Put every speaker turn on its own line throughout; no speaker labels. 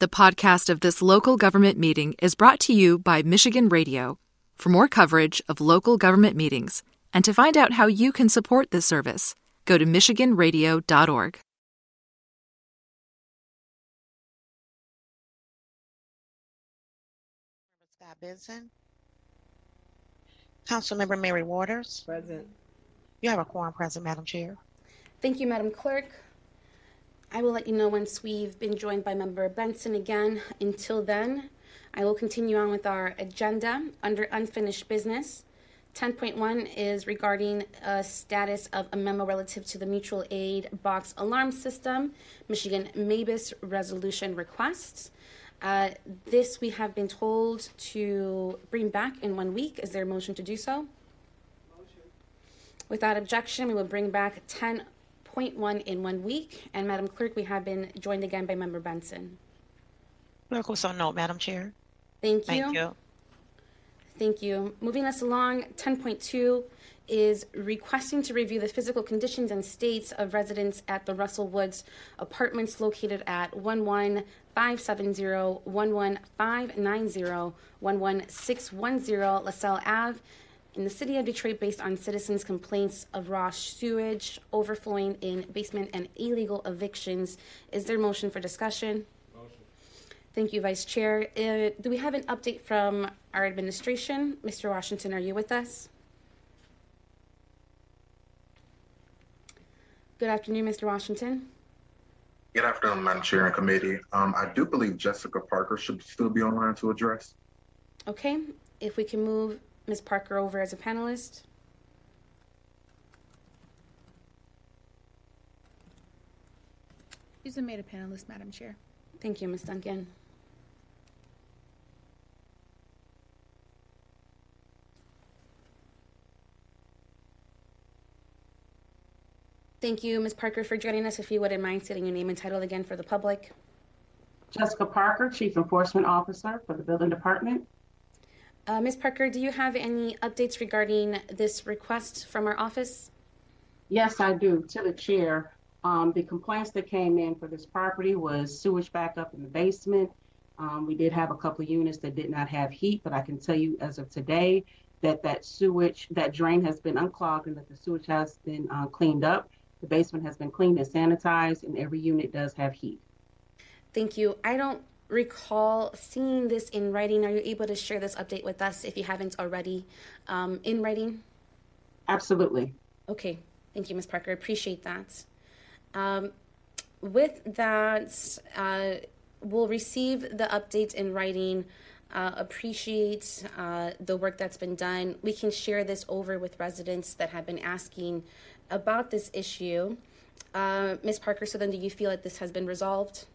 The podcast of this local government meeting is brought to you by Michigan Radio. For more coverage of local government meetings and to find out how you can support this service, go to MichiganRadio.org.
Scott Benson. Councilmember Mary Waters.
Present.
You have a quorum present, Madam Chair.
Thank you, Madam Clerk. I will let you know once we've been joined by Member Benson again. Until then, I will continue on with our agenda under unfinished business. 10.1 is regarding a status of a memo relative to the mutual aid box alarm system, Michigan MABAS resolution requests. Uh, this we have been told to bring back in one week. Is there a motion to do so? Motion. Without objection, we will bring back 10.1 in one week. And Madam Clerk, we have been joined again by Member Benson.
Clerk will so note, Madam Chair.
Thank you.
Thank you.
Thank you. Moving us along, 10.2 is requesting to review the physical conditions and states of residents at the Russell Woods apartments located at 11570, 11590, 11610 LaSalle Ave in the city of Detroit based on citizens' complaints of raw sewage overflowing in basement and illegal evictions. Is there motion for discussion? Motion. Thank you, Vice Chair. Uh, do we have an update from our administration? Mr. Washington, are you with us? Good afternoon, Mr. Washington.
Good afternoon, Madam Chair and Committee. Um, I do believe Jessica Parker should still be online to address.
Okay, if we can move Ms. Parker over as a panelist.
She's been made a panelist, Madam Chair.
Thank you, Ms. Duncan. Thank you, Ms. Parker, for joining us. If you wouldn't mind stating your name and title again for the public.
Jessica Parker, Chief Enforcement Officer for the Building Department.
Uh, Ms. Parker, do you have any updates regarding this request from our office?
Yes, I do. To the chair, um, the complaints that came in for this property was sewage backup in the basement. Um, we did have a couple of units that did not have heat, but I can tell you as of today that that sewage, that drain has been unclogged and that the sewage has been uh, cleaned up. The basement has been cleaned and sanitized, and every unit does have heat.
Thank you. I don't recall seeing this in writing. Are you able to share this update with us if you haven't already um, in writing?
Absolutely.
Okay. Thank you, Ms. Parker. Appreciate that. Um, with that, uh, we'll receive the update in writing. Uh, appreciate uh, the work that's been done. We can share this over with residents that have been asking about this issue. Uh, Ms. Parker, so then do you feel like this has been resolved?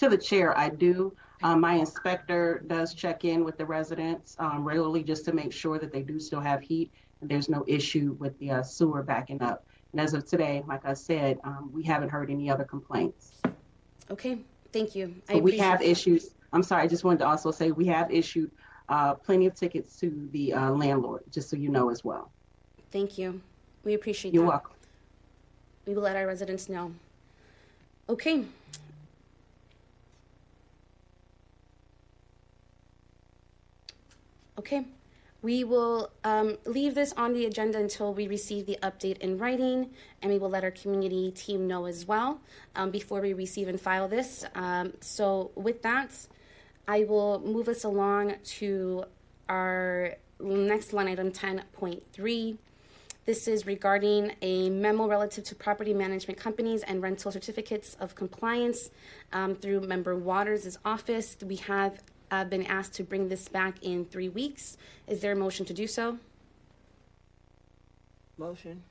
To the chair, I do. Um, my inspector does check in with the residents um, regularly just to make sure that they do still have heat and there's no issue with the uh, sewer backing up. And as of today, like I said, um, we haven't heard any other complaints.
Okay, thank you. I
we have
appreciate-
issues. I'm sorry, I just wanted to also say we have issued uh, plenty of tickets to the uh, landlord, just so you know as well.
Thank you. We appreciate
You're
that.
welcome.
We will let our residents know. Okay. Okay. We will um, leave this on the agenda until we receive the update in writing, and we will let our community team know as well um, before we receive and file this. Um, so, with that, I will move us along to our next line item 10.3. This is regarding a memo relative to property management companies and rental certificates of compliance um, through Member Waters' office. We have uh, been asked to bring this back in three weeks. Is there a motion to do so?
Motion.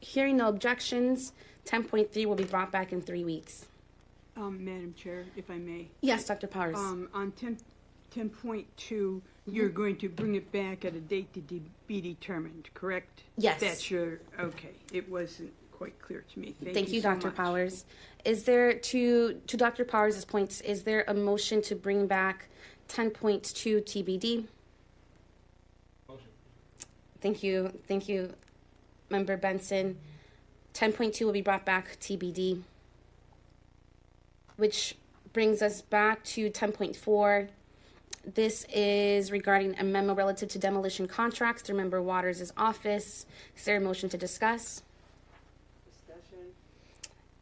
Hearing no objections, 10.3 will be brought back in three weeks.
Um, Madam Chair, if I may,
Yes, Dr. Powers.
um, on ten, ten point two, you're going to bring it back at a date to de- be determined, correct?
Yes.
That's your, okay, it wasn't quite clear to me. Thank
Thank
you
you,
so
Dr.
much.
Powers. Is there, to, to Dr. Powers' points, is there a motion to bring back 10.2 TBD? Motion. Thank you, thank you, Member Benson. 10.2 will be brought back TBD, which brings us back to 10.4. This is regarding a memo relative to demolition contracts through Member Waters' office. Is there a motion to discuss?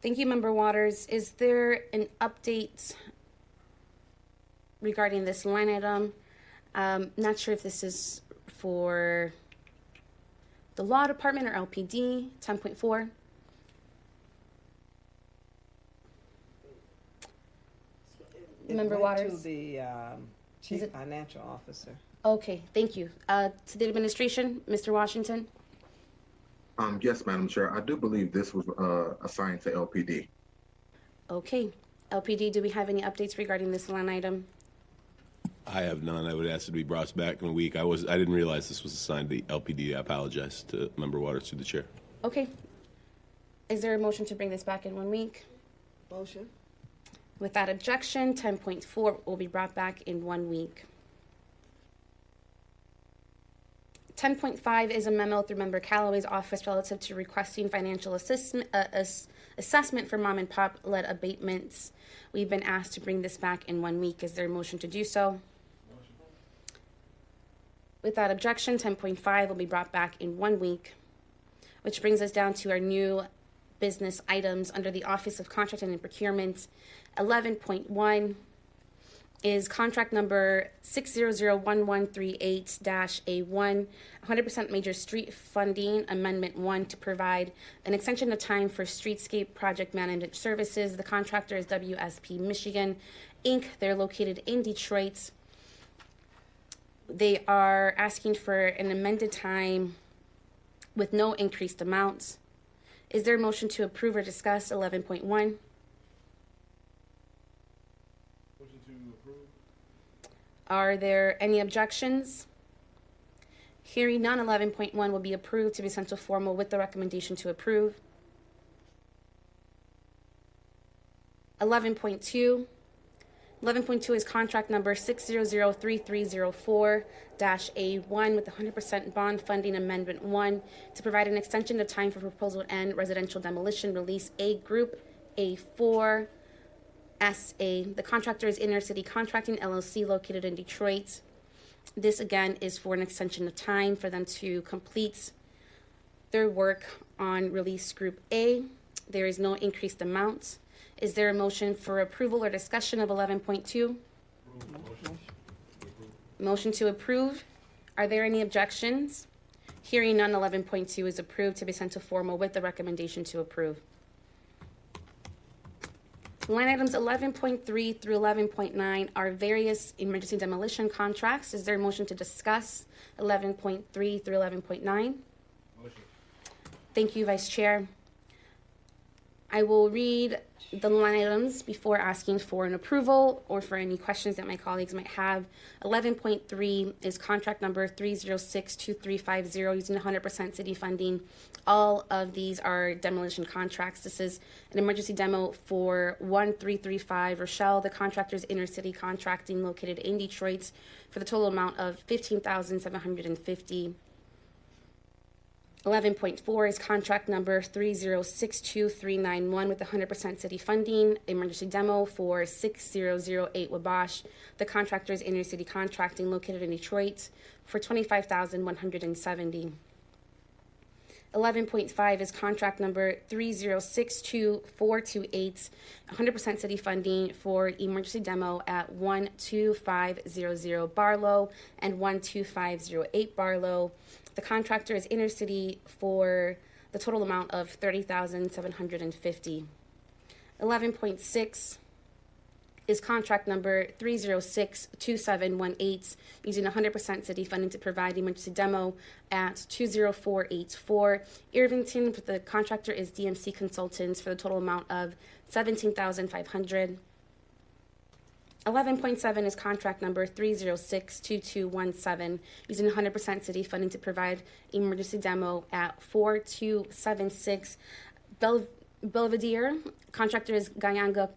Thank you, Member Waters. Is there an update regarding this line item? Um, not sure if this is for the law department or LPD. 10.4.
It
Member
went
Waters?
To the um, chief financial officer.
Okay, thank you. Uh, to the administration, Mr. Washington.
Um, yes, Madam Chair, I do believe this was, uh, assigned to LPD.
Okay. LPD, do we have any updates regarding this line item?
I have none. I would ask it to be brought back in a week. I was I didn't realize this was assigned to the LPD. I apologize to Member Waters through the chair.
Okay. Is there a motion to bring this back in one week?
Motion.
Without objection, 10.4 will be brought back in one week. 10.5 is a memo through Member Calloway's office relative to requesting financial assessment, uh, ass- assessment for mom and pop led abatements. We've been asked to bring this back in one week. Is there a motion to do so? Without objection, 10.5 will be brought back in one week, which brings us down to our new business items under the Office of Contracting and Procurement. 11.1 is contract number 6001138-A1, 100% major street funding, Amendment 1, to provide an extension of time for streetscape project management services. The contractor is WSP Michigan, Inc. They're located in Detroit. They are asking for an amended time with no increased amounts. Is there a motion to approve or discuss 11.1? Are there any objections? Hearing none, 11.1 will be approved to be sent to formal with the recommendation to approve. 11.2. 11.2 is contract number 6003304-A1 with 100% bond funding amendment 1 to provide an extension of time for proposal N residential demolition release A group A4 SA. The contractor is Inner City Contracting LLC located in Detroit. This again is for an extension of time for them to complete their work on release group A. There is no increased amount. Is there a motion for approval or discussion of 11.2? Motion to approve. Are there any objections? Hearing none, 11.2 is approved to be sent to formal with the recommendation to approve. Line items 11.3 through 11.9 are various emergency demolition contracts. Is there a motion to discuss 11.3 through 11.9? Motion. Thank you, Vice Chair. I will read the line items before asking for an approval or for any questions that my colleagues might have. 11.3 is contract number 3062350 using 100% city funding. All of these are demolition contracts. This is an emergency demo for 1335 Rochelle. The contractor's Inner City Contracting located in Detroit for the total amount of 15750 11.4 is contract number 3062391 with 100% city funding, emergency demo for 6008 Wabash. The contractor is Inner City Contracting located in Detroit for 25170 11.5 is contract number 3062428, 100% city funding for emergency demo at 12500 Barlow and 12508 Barlow. The contractor is Inner City for the total amount of 30750 11.6 is contract number 3062718 using 100% city funding to provide emergency demo at 20484 Irvington. The contractor is DMC Consultants for the total amount of 17500 11.7 is contract number 3062217 using 100% city funding to provide emergency demo at 4276 Bel- Belvidere. Contractor is Gayanga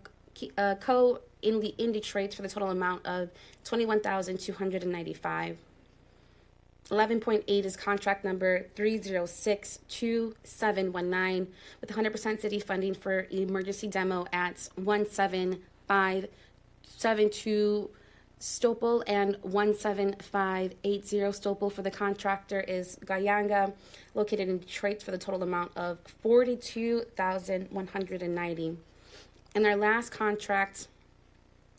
uh, Co. In, the, in Detroit for the total amount of 21295 11.8 is contract number 3062719 with 100% city funding for emergency demo at 175 72 Stoepel and 17580 Stoepel for the contractor is Gayanga, located in Detroit for the total amount of 42190 And our last contract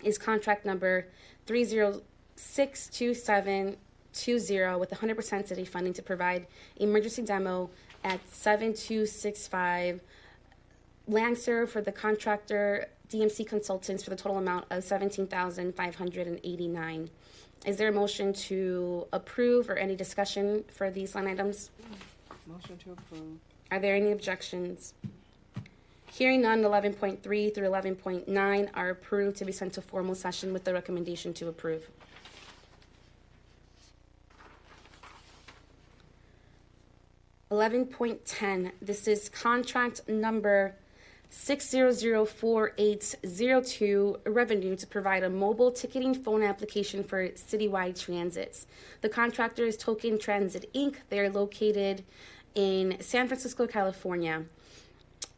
is contract number 3062720 with 100% city funding to provide emergency demo at 7265 Lancer for the contractor DMC Consultants for the total amount of 17589 Is there a motion to approve or any discussion for these line items?
Motion to approve.
Are there any objections? Hearing none, 11.3 through 11.9 are approved to be sent to formal session with the recommendation to approve. Eleven point ten, this is contract number six zero zero four eight zero two, revenue to provide a mobile ticketing phone application for citywide transits. The contractor is Token Transit Inc. They are located in San Francisco, California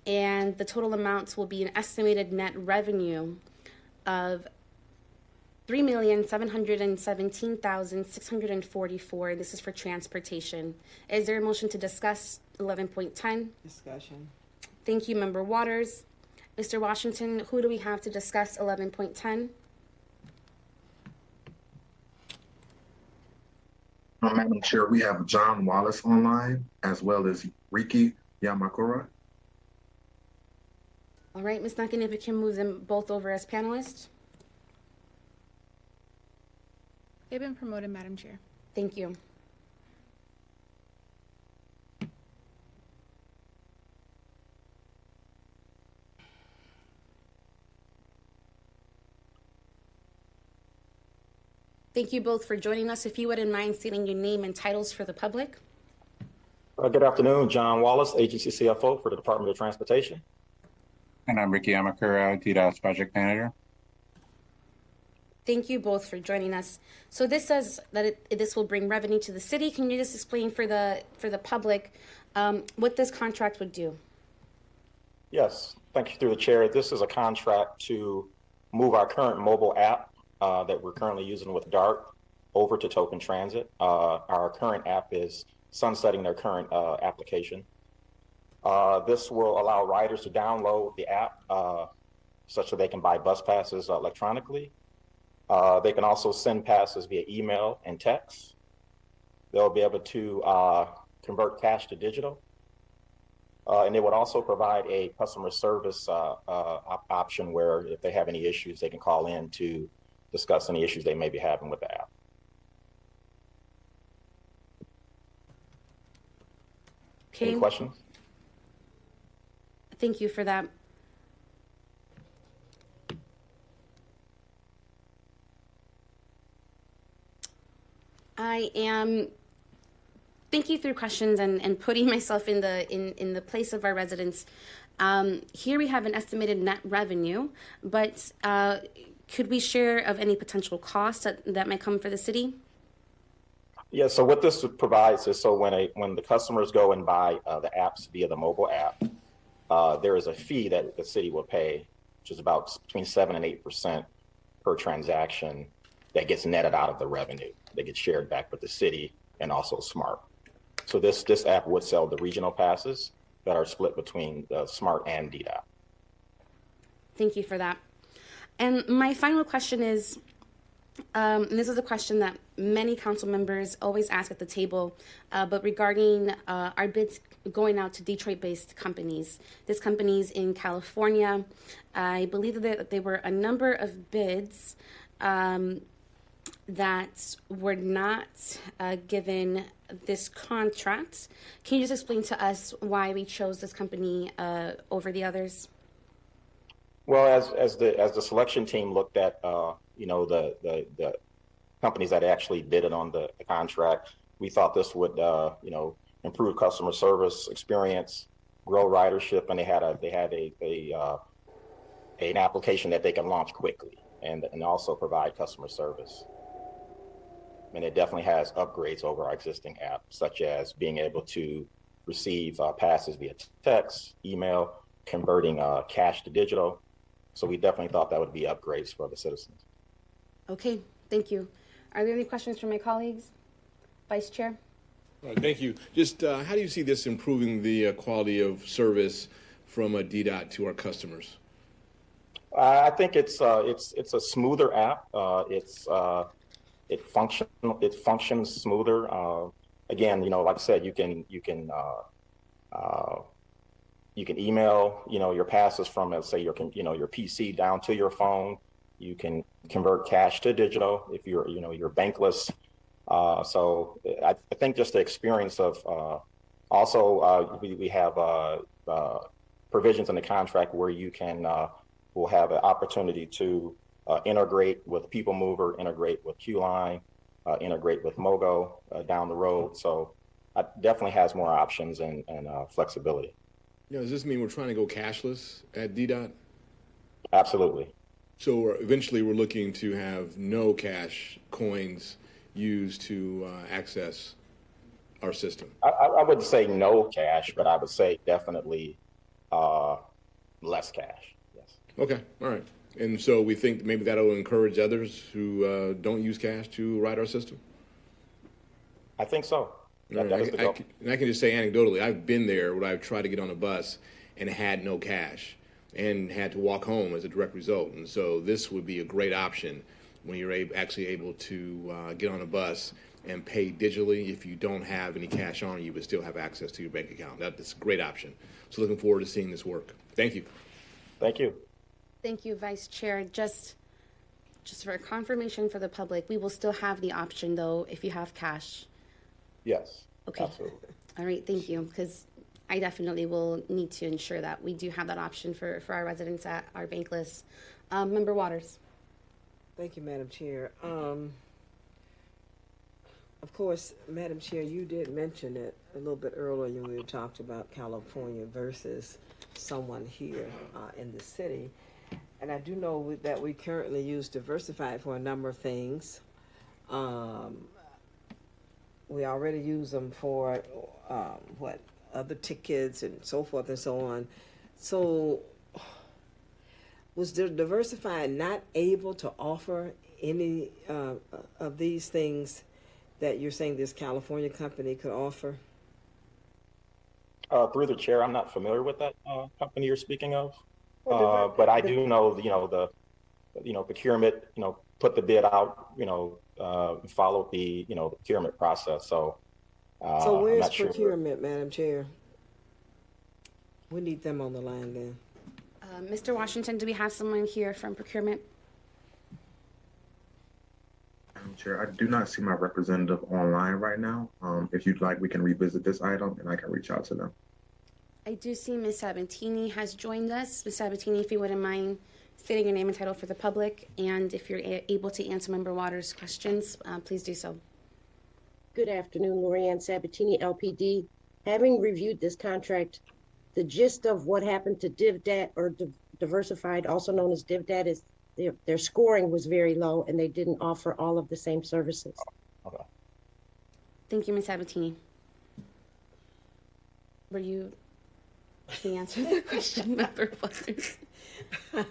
and the total amounts will be an estimated net revenue of three million seven hundred and seventeen thousand six hundred and forty-four. This is for transportation. Is there a motion to discuss eleven point ten?
Discussion.
Thank you, Member Waters. Mr. Washington, who do we have to discuss eleven point ten?
Uh, Madam Chair, we have John Wallace online as well as Riki Yamakura.
All right, Ms. Duncan, if we can move them both over as panelists.
They've been promoted, Madam Chair.
Thank you. Thank you both for joining us. If you wouldn't mind stating your name and titles for the public.
Uh, good afternoon, John Wallace, Agency CFO for the Department of Transportation.
And I'm Ricky Amakura, DDOT Project Manager.
Thank you both for joining us. So this says that it, this will bring revenue to the city. Can you just explain for the for the public um, what this contract would do?
Yes, thank you through the chair. This is a contract to move our current mobile app uh, that we're currently using with DART over to Token Transit. Uh, our current app is sunsetting their current uh, application. Uh, this will allow riders to download the app uh, such that they can buy bus passes electronically. Uh, they can also send passes via email and text. They'll be able to uh, convert cash to digital. Uh, and it would also provide a customer service uh, op- option where if they have any issues, they can call in to discuss any issues they may be having with the app.
Okay.
Any questions?
Thank you for that. I am thinking through questions and, and putting myself in the in, in the place of our residents. Um, here we have an estimated net revenue, but uh, could we share of any potential costs that, that might come for the city?
Yeah, so what this provides is so when a when the customers go and buy uh, the apps via the mobile app, uh, there is a fee that the city will pay, which is about between seven and eight percent per transaction that gets netted out of the revenue that gets shared back with the city and also Smart. So this this app would sell the regional passes that are split between uh, Smart and DDOT.
Thank you for that. And my final question is um, this is a question that many council members always ask at the table, uh, but regarding uh, our bids going out to Detroit based companies. This companies in California. I believe that there were a number of bids um, that were not uh, given this contract. Can you just explain to us why we chose this company uh, over the others?
Well, as as the as the selection team looked at uh, you know the, the the companies that actually bid it on the, the contract, we thought this would uh, you know improve customer service experience, grow ridership, and they had a they had a a uh, an application that they can launch quickly and and also provide customer service. And it definitely has upgrades over our existing app, such as being able to receive uh, passes via text, email, converting uh, cash to digital. So we definitely thought that would be upgrades for the citizens.
Okay, thank you. Are there any questions from my colleagues? Vice Chair?
All right, thank you. Just uh, how do you see this improving the uh, quality of service from a DDOT to our customers?
I think it's uh, it's it's a smoother app. Uh, it's uh, it function it functions smoother. Uh, again, you know, like I said, you can you can uh, uh, you can email you know your passes from let's say your you know your PC down to your phone. You can convert cash to digital if you're you know you're bankless. Uh, so I, I think just the experience of uh, also uh, we, we have uh, uh, provisions in the contract where you can uh, will have an opportunity to integrate with People Mover, integrate with Qline, integrate with Mogo down the road. So it definitely has more options and, and flexibility.
You know, does this mean we're trying to go cashless at DDOT?
Absolutely.
So we're, eventually, we're looking to have no cash coins used to uh, access our system.
I, I wouldn't say no cash, but I would say definitely uh, less cash. Yes.
Okay. All right. And so we think maybe that'll encourage others who uh, don't use cash to ride our system.
I think so. That, that
I, I can- and I can just say anecdotally, I've been there where I've tried to get on a bus and had no cash and had to walk home as a direct result. And so this would be a great option when you're ab- actually able to uh, get on a bus and pay digitally. If you don't have any cash on you, but still have access to your bank account. That's a great option. So looking forward to seeing this work. Thank you.
Thank you.
Thank you, Vice Chair. Just, just for confirmation for the public, we will still have the option, though, if you have cash.
Yes.
Okay.
Absolutely.
All right, thank you, because I definitely will need to ensure that we do have that option for, for our residents at our bankless. Um, Member Waters?
Thank you, Madam Chair. Um, of course, Madam Chair, you did mention it a little bit earlier when we talked about California versus someone here uh, in the city. And I do know that we currently use Diversified for a number of things. Um, we already use them for um, what other tickets and so forth and so on. So was the diversified not able to offer any uh, of these things that you're saying this California company could offer?
Uh, through the chair, I'm not familiar with that uh, company you're speaking of,
Well,
uh, but I do know, you know, the, you know, procurement, you know, put the bid out, you know, uh, followed the, you know, the procurement process. So, uh,
so where's
not sure.
procurement, Madam Chair? We need them on the line then.
Uh, Mr. Washington, do we have someone here from procurement?
Madam Chair, I do not see my representative online right now. Um, if you'd like, we can revisit this item and I can reach out to them.
I do see Ms. Sabatini has joined us. Ms. Sabatini, if you wouldn't mind stating your name and title for the public, and if you're a- able to answer Member Waters' questions, uh, please do so.
Good afternoon, Lorianne Sabatini, LPD. Having reviewed this contract, the gist of what happened to DivDat or Div- Diversified, also known as DivDat, is their, their scoring was very low and they didn't offer all of the same services. Okay.
Thank you, Ms. Sabatini. Were you the answer the question, Member Waters?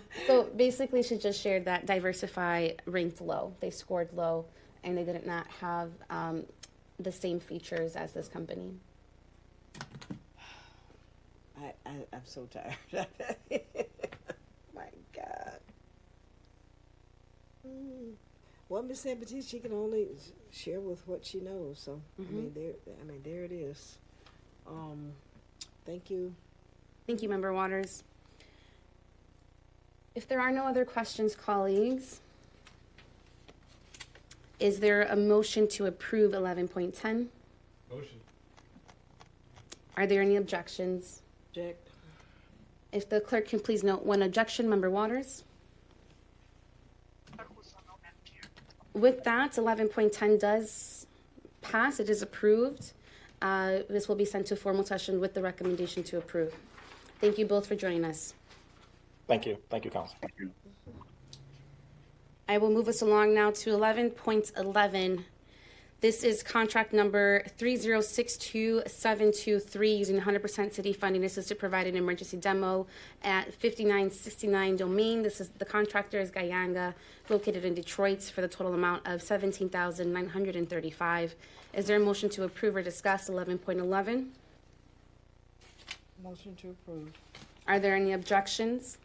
basically, she just shared that Diversify ranked low. They scored low, and they did not have um, the same features as this company.
I, I, I'm so tired. My God. Mm. Well, Miss Sabatini, she can only share with what she knows. So I mean, there. I mean, there it is. Um, thank you.
Thank you, Member Waters. If there are no other questions, colleagues, is there a motion to approve 11.10?
Motion.
Are there any objections?
Object.
If the clerk can please note one objection, Member Waters. With that, 11.10 does pass. It is approved. Uh, This will be sent to formal session with the recommendation to approve. Thank you both for joining us.
Thank you. Thank you, Council. Thank you.
I will move us along now to 11.11. This is contract number 3062723 using 100% city funding. This is to provide an emergency demo at 5969 Domain. This is the contractor is Gayanga, located in Detroit, for the total amount of 17935 Is there a motion to approve or discuss 11.11?
Motion to approve.
Are there any objections?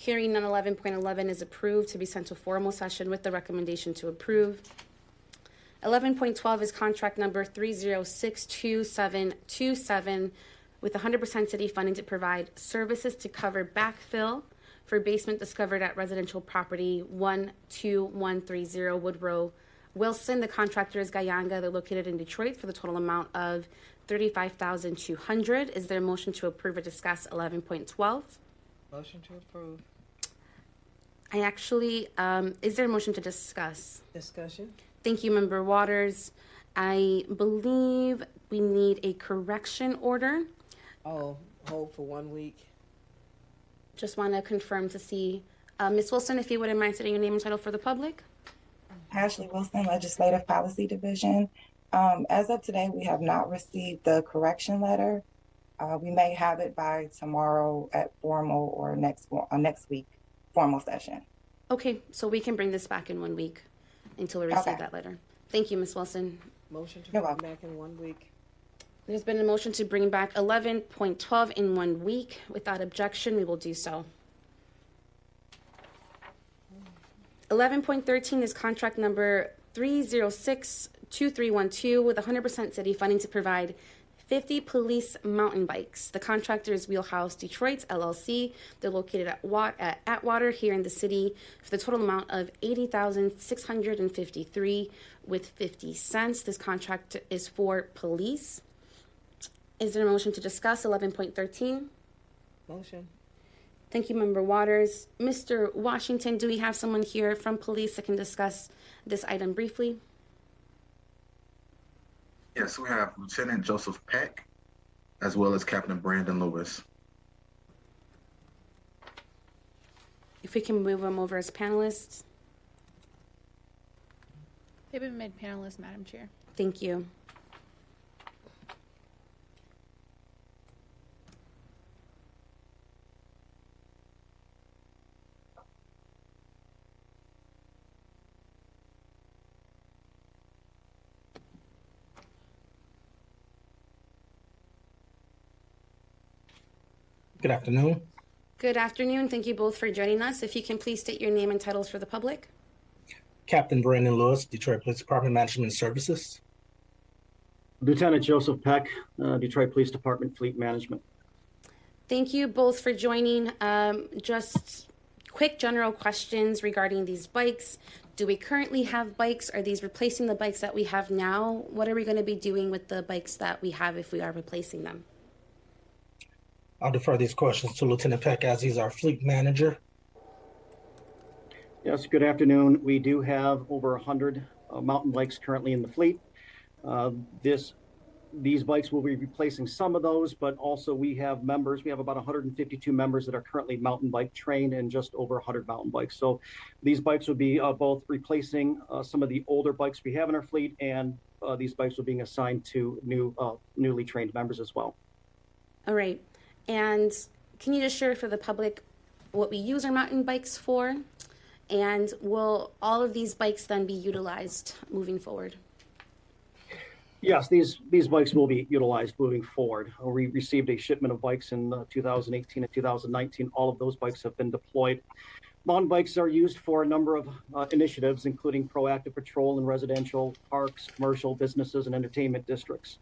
Hearing none, 11.11 is approved to be sent to formal session with the recommendation to approve. 11.12 is contract number 3062727 with 100% city funding to provide services to cover backfill for basement discovered at residential property 12130 Woodrow Wilson. The contractor is Gayanga. They're located in Detroit for the total amount of 35200 Is there a motion to approve or discuss 11.12?
Motion to approve.
I actually, um, is there a motion to discuss?
Discussion?
Thank you, Member Waters. I believe we need a correction order.
Oh, hold for one week.
Just want to confirm to see, uh, Ms. Wilson, if you wouldn't mind stating your name and title for the public.
Ashley Wilson, Legislative Policy Division. Um, as of today, we have not received the correction letter. Uh, we may have it by tomorrow at formal or next uh, next week formal session.
Okay, so we can bring this back in one week until we receive
Okay.
that letter. Thank you, Ms. Wilson.
Motion to
You're
bring
welcome.
back in one week.
There's been a motion to bring back 11.12 in one week. Without objection, we will do so. 11.13 is contract number 3062312 with 100% city funding to provide 50 police mountain bikes. The contractor is Wheelhouse Detroit LLC. They're located at Wat- at Atwater here in the city for the total amount of 80,653 with 50 cents. This contract is for police. Is there a motion to discuss 11.13?
Motion.
Thank you, Member Waters. Mr. Washington, do we have someone here from police that can discuss this item briefly?
Yes, we have Lieutenant Joseph Peck, as well as Captain Brandon Lewis.
If we can move them over as panelists.
They've been made panelists, Madam Chair.
Thank you.
Good afternoon.
Good afternoon. Thank you both for joining us. If you can please state your name and titles for the public.
Captain Brandon Lewis, Detroit Police Department Management Services.
Lieutenant Joseph Peck, uh, Detroit Police Department Fleet Management.
Thank you both for joining. Um, just quick general questions regarding these bikes. Do we currently have bikes? Are these replacing the bikes that we have now? What are we going to be doing with the bikes that we have if we are replacing them?
I'll defer these questions to Lieutenant Peck as he's our fleet manager.
Yes, good afternoon. We do have over 100 uh, mountain bikes currently in the fleet. Uh, this, these bikes will be replacing some of those, but also we have members. We have about 152 members that are currently mountain bike trained and just over 100 mountain bikes. So these bikes will be uh, both replacing uh, some of the older bikes we have in our fleet, and uh, these bikes will be assigned to new, uh, newly trained members as well.
All right. And can you just share for the public what we use our mountain bikes for? And will all of these bikes then be utilized moving forward?
Yes, these, these bikes will be utilized moving forward. Uh, We received a shipment of bikes in uh, 2018 and 2019. All of those bikes have been deployed. Mountain bikes are used for a number of uh, initiatives, including proactive patrol in residential, parks, commercial, businesses, and entertainment districts.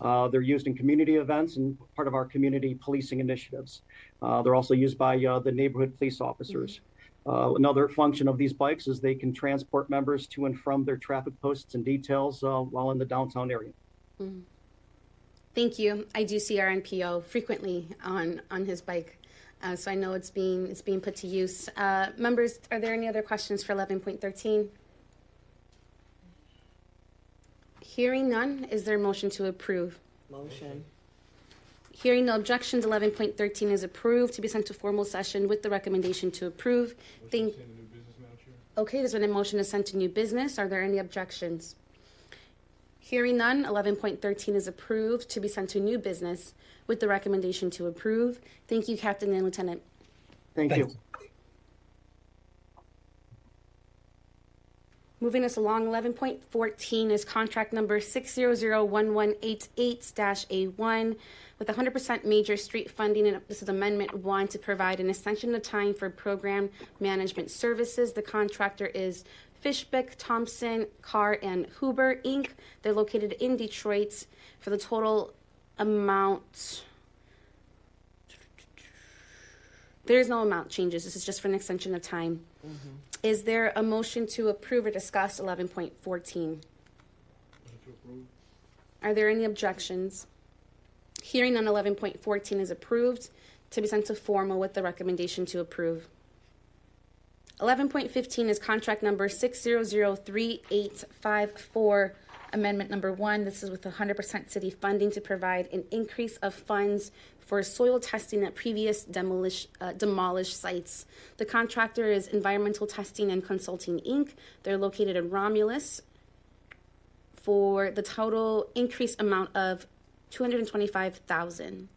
Uh, they're used in community events and part of our community policing initiatives. Uh, they're also used by uh, the neighborhood police officers. Uh, another function of these bikes is they can transport members to and from their traffic posts and details uh, while in the downtown area.
Mhm. Thank you. I do see our NPO frequently on on his bike, uh, so I know it's being it's being put to use. Uh, members, are there any other questions for eleven point thirteen? Hearing none, is there a motion to approve?
Motion.
Hearing no objections, eleven point thirteen is approved to be sent to formal session with the recommendation to approve. Thank. Okay, there's been a motion to send to new business. Are there any objections? Hearing none, 11.13 is approved to be sent to new business with the recommendation to approve. Thank you, Captain and Lieutenant.
Thank you.
Moving us along, 11.14 is contract number 6001188-A1 with 100% major street funding, and this is Amendment 1 to provide an extension of time for program management services. The contractor is Fishbeck, Thompson, Carr, and Huber, Inc. They're located in Detroit for the total amount. There is no amount changes. This is just for an extension of time. Mm-hmm. Is there a motion to approve or discuss 11.14? Are there any objections? Hearing on 11.14 is approved to be sent to formal with the recommendation to approve. 11.15 is contract number 6003854, amendment number one. This is with 100% city funding to provide an increase of funds for soil testing at previous demolish, uh, demolished sites. The contractor is Environmental Testing and Consulting Inc. They're located in Romulus for the total increased amount of 225,000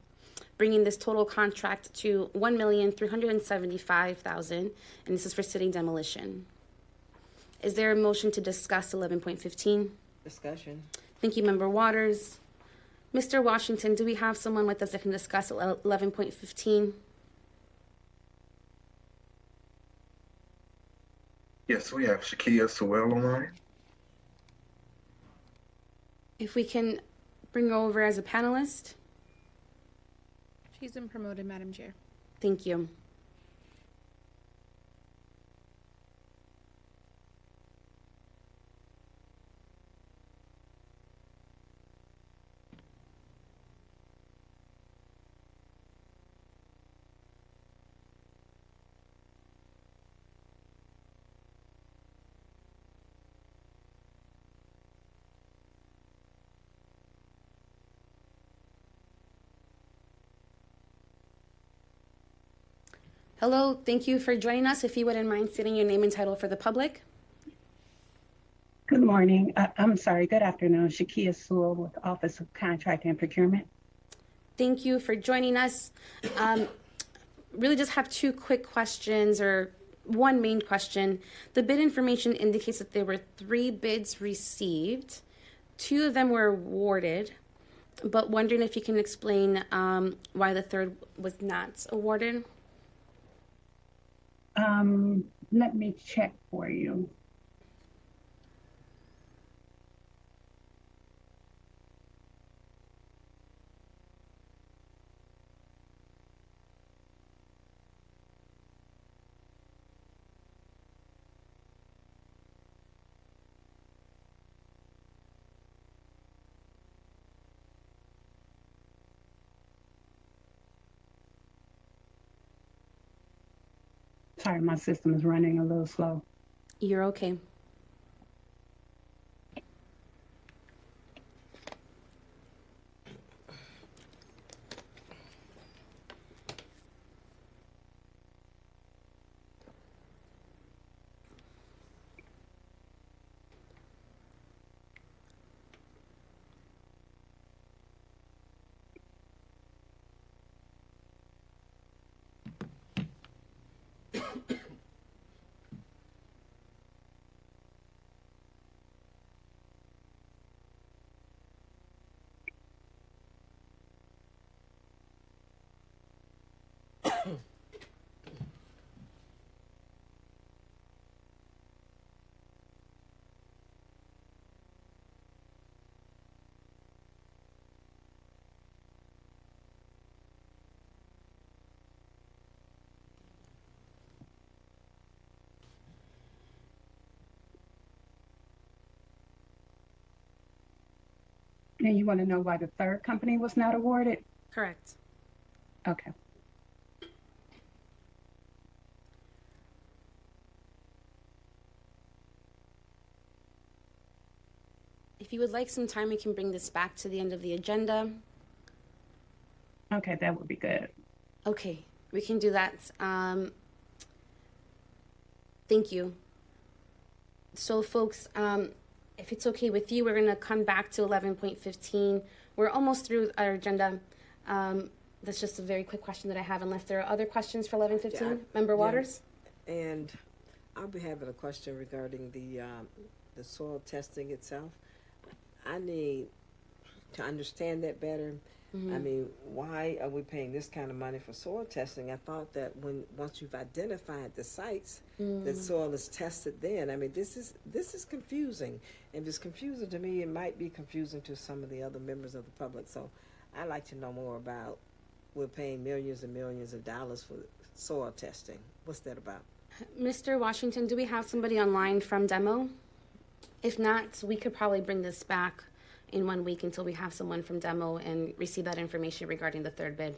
bringing this total contract to 1,375,000 and this is for city demolition. Is there a motion to discuss 11.15?
Discussion.
Thank you, Member Waters. Mr. Washington, do we have someone with us that can discuss 11.15?
Yes, we have Shakia Sewell online.
If we can bring her over as a panelist.
She's been promoted, Madam Chair.
Thank you. Hello, thank you for joining us. If you wouldn't mind stating your name and title for the public.
Good morning. Uh, I'm sorry, good afternoon. Shakia Sewell with Office of Contract and Procurement.
Thank you for joining us. Um, really just have two quick questions or one main question. The bid information indicates that there were three bids received. Two of them were awarded, but wondering if you can explain um, why the third was not awarded.
Um, let me check for you. Sorry, my system is running a little slow.
You're okay. And you want to know why the third company was not awarded? Correct.
Okay.
If you would like some time, we can bring this back to the end of the agenda.
Okay, that would be good.
Okay, we can do that. Um, thank you. So, folks, um, If it's okay with you, we're going to come back to 11.15. We're almost through our agenda. Um, that's just a very quick question that I have, unless there are other questions for 11.15.
Yeah,
Member
yeah.
Waters?
And I'll be having a question regarding the, um, the soil testing itself. I need to understand that better. I
Mhm.
mean, why are we paying this kind of money for soil testing? I thought that when, once you've identified the sites, that
Mm.
soil is tested then. I mean, this is, this is confusing. If it's confusing to me, it might be confusing to some of the other members of the public. So I'd like to know more about, we're paying millions and millions of dollars for soil testing. What's that about?
Mr. Washington, do we have somebody online from demo? If not, we could probably bring this back in one week until we have someone from demo and receive that information regarding the third bid.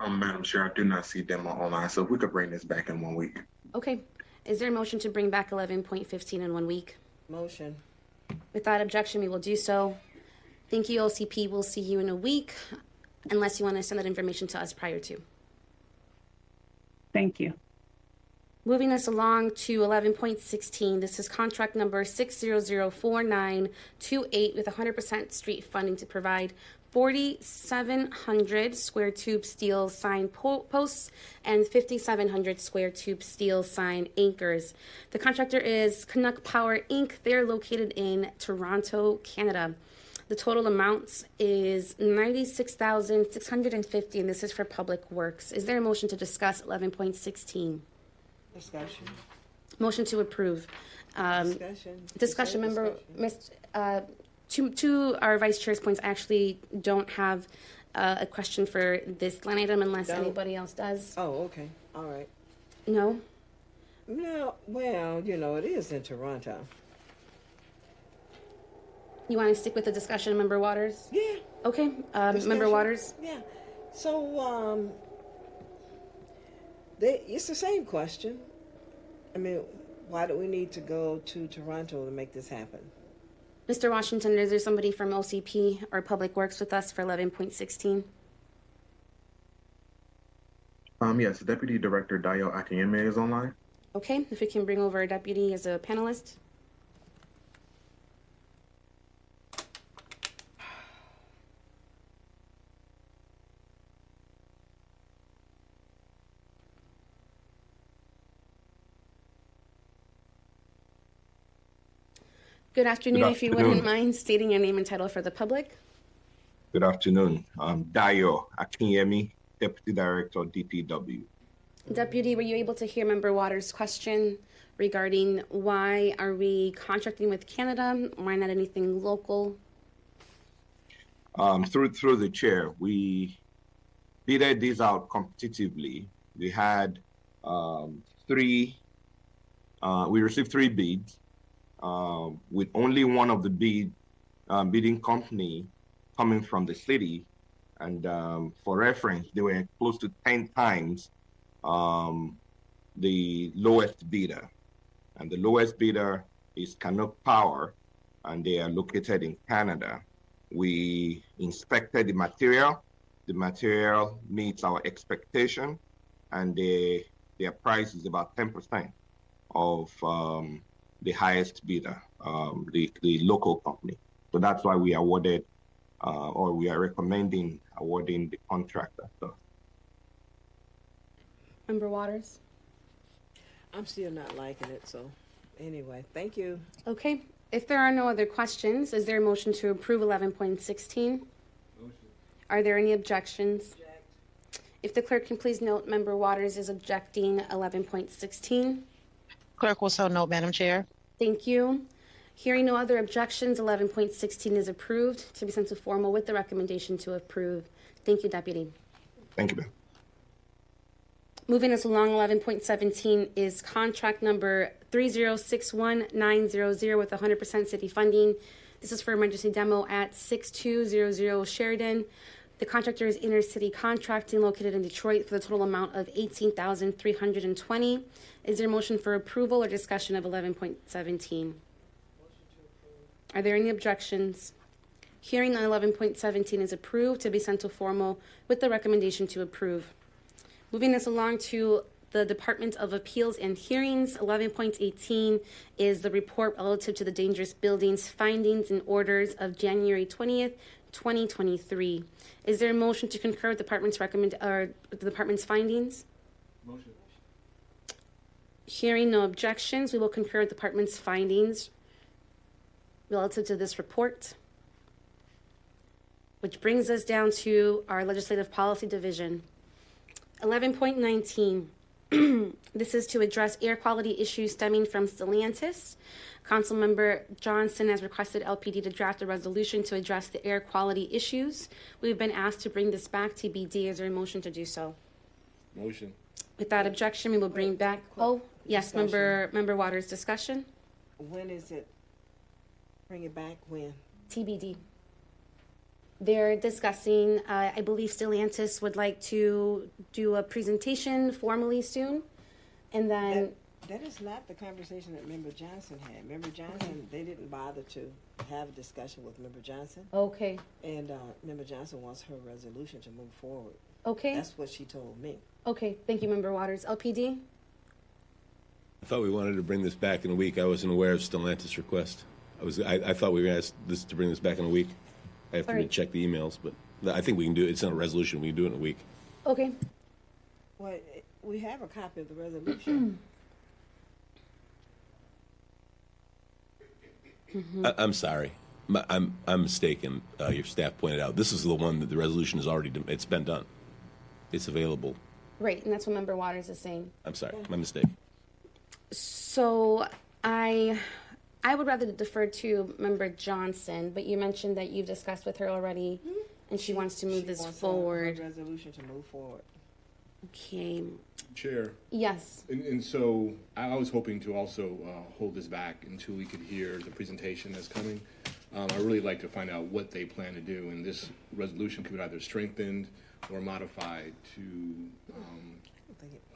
Um, Madam Chair, I do not see demo online, so if we could bring this back in one week.
Okay. Is there a motion to bring back 11.15 in one week?
Motion.
Without objection, we will do so. Thank you, OCP. We'll see you in a week, unless you want to send that information to us prior to.
Thank you.
Moving us along to 11.16, this is contract number 6004928 with 100% street funding to provide 4,700 square tube steel sign po- posts and 5,700 square tube steel sign anchors. The contractor is Canuck Power Inc. They're located in Toronto, Canada. The total amount is 96,650 and this is for public works. Is there a motion to discuss 11.16?
Discussion.
Motion to approve. Um,
Discussion.
Discussion, member, Ms., uh, to, to our vice chair's points, I actually don't have uh, a question for this line item unless
Don't.
anybody else does.
Oh, okay. All right.
No?
No, well, you know, it is in Toronto.
You want to stick with the discussion, Member Waters?
Yeah.
Okay, um, Member
Discussion?
Waters?
Yeah. So, um, they, it's the same question. I mean, why do we need to go to Toronto to make this happen?
Mr. Washington, is there somebody from OCP or Public Works with us for 11.16?
Um, yes, Deputy Director Dayo Akinyemi is online.
Okay, if we can bring over a deputy as a panelist. Good afternoon.
Good
If you wouldn't mind stating your name and title for the public.
Good afternoon. I'm Dayo Akinyemi, Deputy Director, DPW.
Deputy, were you able to hear Member Waters' question regarding why are we contracting with Canada? Why not anything local?
Um, through through the chair, we bidded these out competitively. We had um, three. Uh, we received three bids, um, with only one of the bid um, bidding company coming from the city, and um, for reference, they were close to ten times um, the lowest bidder, and the lowest bidder is Canuck Power, and they are located in Canada. We inspected the material. The material meets our expectation, and they, their price is about 10% of um, the highest bidder, um, the, the local company. So that's why we awarded, uh, or we are recommending awarding the contractor. So
Member Waters?
I'm still not liking it, so anyway, thank you.
Okay. If there are no other questions, is there a motion to approve 11.16? Are there any objections? If the clerk can please note, Member Waters is objecting 11.16.
Clerk will so note, Madam Chair.
Thank you. Hearing no other objections, 11.16 is approved to be sent to formal with the recommendation to approve. Thank you, Deputy.
thank you, ma'am.
Moving us along, 11.17 is contract number 3061900 with 100% city funding. This is for emergency demo at 6200 Sheridan. The contractor is Inner City Contracting located in Detroit for the total amount of 18320 Is there a motion for approval or discussion of 11.17? Are there any objections? Hearing on 11.17 is approved to be sent to formal with the recommendation to approve. Moving us along to the Department of Appeals and Hearings. 11.18 is the report relative to the dangerous buildings findings and orders of January 20th, 2023. Is there a motion to concur with the department's recommend or the department's findings?
Motion.
Hearing no objections, we will concur with the department's findings relative to this report. Which brings us down to our Legislative Policy Division. 11.19. this is to address air quality issues stemming from Stellantis. Councilmember Johnson has requested LPD to draft a resolution to address the air quality issues. We've been asked to bring this back to BD. Is there a motion to do so?
Motion.
Without objection, we will bring back. Oh, yes,
Discussion.
member member Waters. Discussion.
When is it? Bring it back when?
TBD. They're discussing, uh, I believe Stellantis would like to do a presentation formally soon. And then,
That is not the conversation that Member Johnson had. Member Johnson, they didn't bother to have a discussion with Member Johnson.
okay,
And uh, Member Johnson wants her resolution to move forward.
okay,
That's what she told me.
okay. Thank you, member Waters. LPD?
I thought we wanted to bring this back in a week. I wasn't aware of Stellantis' request. I was, I, I thought we were going to ask this to bring this back in a week. I have to
All right.
check the emails, but I think we can do it. It's not a resolution. We can do it in a week.
Okay.
Well, we have a copy of the resolution.
I, I'm sorry. My, I'm, I'm mistaken. Uh, your staff pointed out this is the one that the resolution is already. It's been done. It's available.
Right, and that's what member Waters is saying.
I'm sorry. My mistake.
So I, I would rather defer to member Johnson, but you mentioned that you've discussed with her already, and she wants to move
She
this
wants a-
forward.
A resolution to move forward.
Okay.
Chair.
Yes.
And, and so I I was hoping to also uh, hold this back until we could hear the presentation that's coming. Um, I really like to find out what they plan to do, and this resolution could be either strengthened or modified to um,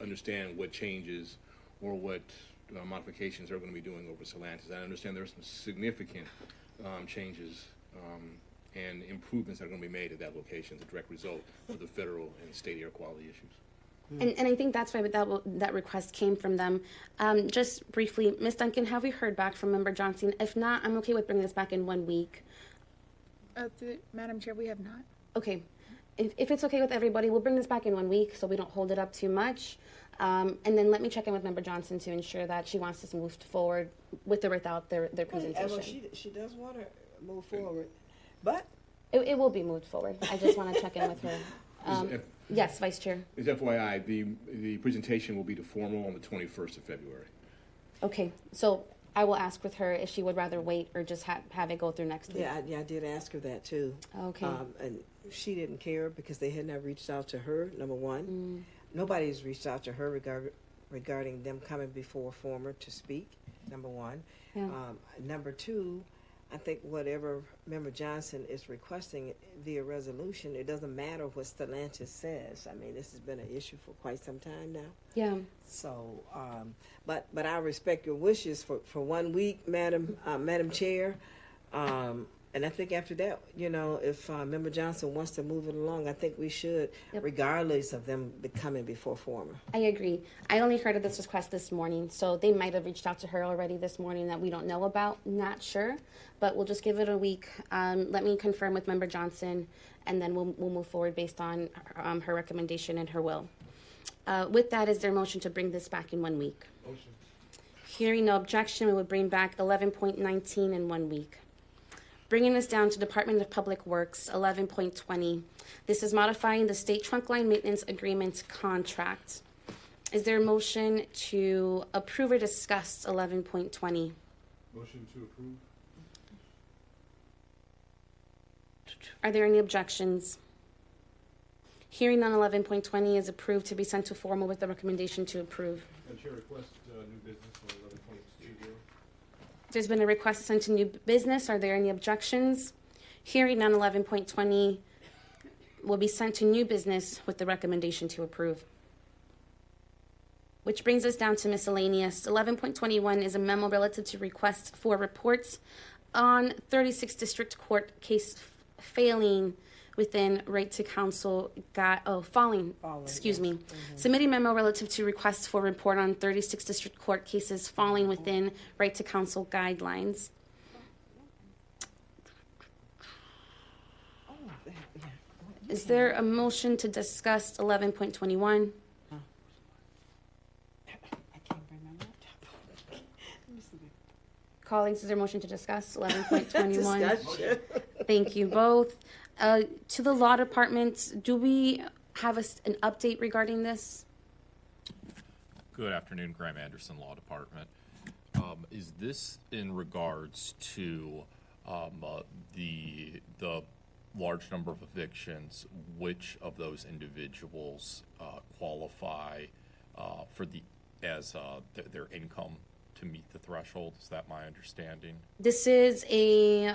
understand what changes or what uh, modifications they're going to be doing over Stellantis. I understand there are some significant um, changes um, and improvements that are going to be made at that location as a direct result of the federal and state air quality issues.
And, and I think that's why that, w- that request came from them. Um, just briefly, Ms. Duncan, have we heard back from Member Johnson? If not, I'm okay with bringing this back in one week.
Uh, th- Madam Chair, we have not.
Okay. If, if it's okay with everybody, we'll bring this back in one week so we don't hold it up too much. Um, and then let me check in with Member Johnson to ensure that she wants this moved forward with or without their, their
Well,
presentation.
she, she does want to move forward, but
It, it will be moved forward. I just want to check in with her. Um,
If-
yes, Vice Chair.
As FYI, the, the presentation will be the formal on the 21st of February.
Okay, so I will ask with her if she would rather wait or just ha- have it go through next week.
yeah, I, yeah, I did ask her that too.
Okay.
Um, and she didn't care because they had not reached out to her. Number one,
Mm.
Nobody's reached out to her regard, regarding them coming before former to speak. Number one.
Yeah.
Um, number two, I think whatever Member Johnson is requesting via resolution, it doesn't matter what Stellantis says. I mean, this has been an issue for quite some time now.
Yeah.
So, um, but but I respect your wishes for, for one week, Madam uh, Madam Chair. Um, and I think after that, you know, if uh, Member Johnson wants to move it along, I think we should, regardless of them becoming before former.
I agree. I only heard of this request this morning, so they might have reached out to her already this morning that we don't know about. Not sure, but we'll just give it a week. Um, let me confirm with Member Johnson, and then we'll, we'll move forward based on um, her recommendation and her will. Uh, with that, is there a motion to bring this back in one week?
Motion.
Hearing no objection, we would bring back 11.19 in one week. Bringing us down to Department of Public Works, 11.20. This is modifying the state trunk line maintenance agreement contract. Is there a motion to approve or discuss 11.20?
Motion to approve.
Are there any objections? Hearing none, 11.20 is approved to be sent to formal with the recommendation to approve.
Madam Chair, request uh, new business on 11.20.
There's been a request sent to new business. Are there any objections? Hearing none, 11.20 will be sent to new business with the recommendation to approve. Which brings us down to miscellaneous. 11.21 is a memo relative to requests for reports on 36 District Court case failing within right to counsel got oh falling, excuse me. Mm-hmm. submitting memo relative to requests for report on 36 district court cases falling mm-hmm. within right to counsel guidelines. Oh, Is there a motion to discuss 11.21 Colleagues, is there a motion to discuss 11.21? Thank you both. Uh, To the law department, do we have a s- an update regarding this?
Good afternoon, Graham Anderson Law Department. Um, Is this in regards to um, uh, the, the large number of evictions? Which of those individuals uh, qualify uh, for the, as uh, their- their income to meet the threshold? Is that my understanding?
This is a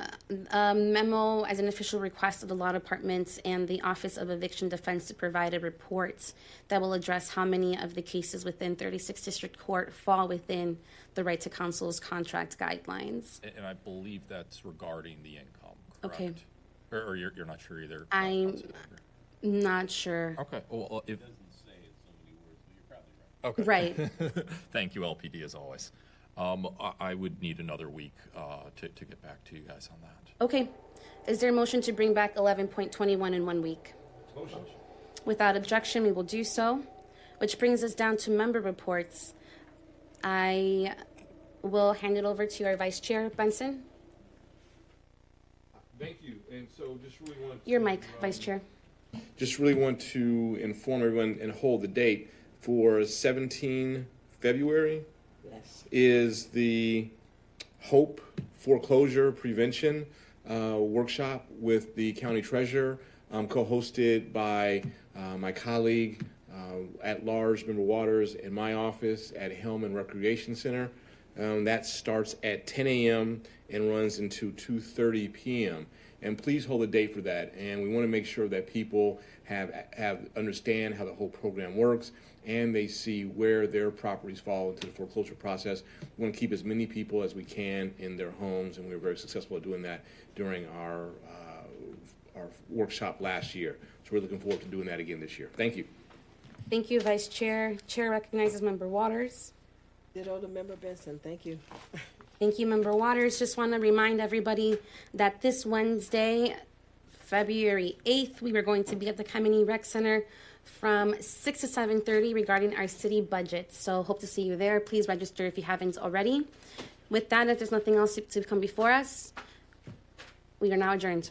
a memo as an official request of the law department and the Office of Eviction Defense to provide a report that will address how many of the cases within 36 District Court fall within the right to counsel's contract guidelines.
A- And I believe that's regarding the income, correct?
Okay.
Or or you're you're not sure either?
I'm not sure.
Okay, well, well, if. Okay.
Right.
Thank you, LPD, as always. Um, I, I would need another week, uh, to, to get back to you guys on that.
Okay. Is there a motion to bring back 11.21 in one week?
Motion.
Without objection, we will do so. Which brings us down to member reports. I will hand it over to our Vice Chair, Benson.
Thank you. And so just really want
Your
to,
mic,
um,
Vice Chair.
Just really want to inform everyone and hold the date for 17 February Is the Hope Foreclosure Prevention uh, Workshop with the County Treasurer, um, co-hosted by uh, my colleague uh, at large, Member Waters, in my office at Heilmann Recreation Center. Um, that starts at 10 a.m. and runs into 2:30 p.m. And please hold a date for that. And we want to make sure that people have have understand how the whole program works and they see where their properties fall into the foreclosure process. We want to keep as many people as we can in their homes, and we were very successful at doing that during our uh, our workshop last year. So we're looking forward to doing that again this year. Thank you.
Thank you, Vice Chair. Chair recognizes Member Waters.
Ditto to Member Benson. Thank you.
Thank you, Member Waters. Just want to remind everybody that this Wednesday, February 8th, we were going to be at the Kemeny Rec Center from 6 to 7.30 regarding our city budget. So hope to see you there. Please register if you haven't already. With that, if there's nothing else to come before us, we are now adjourned.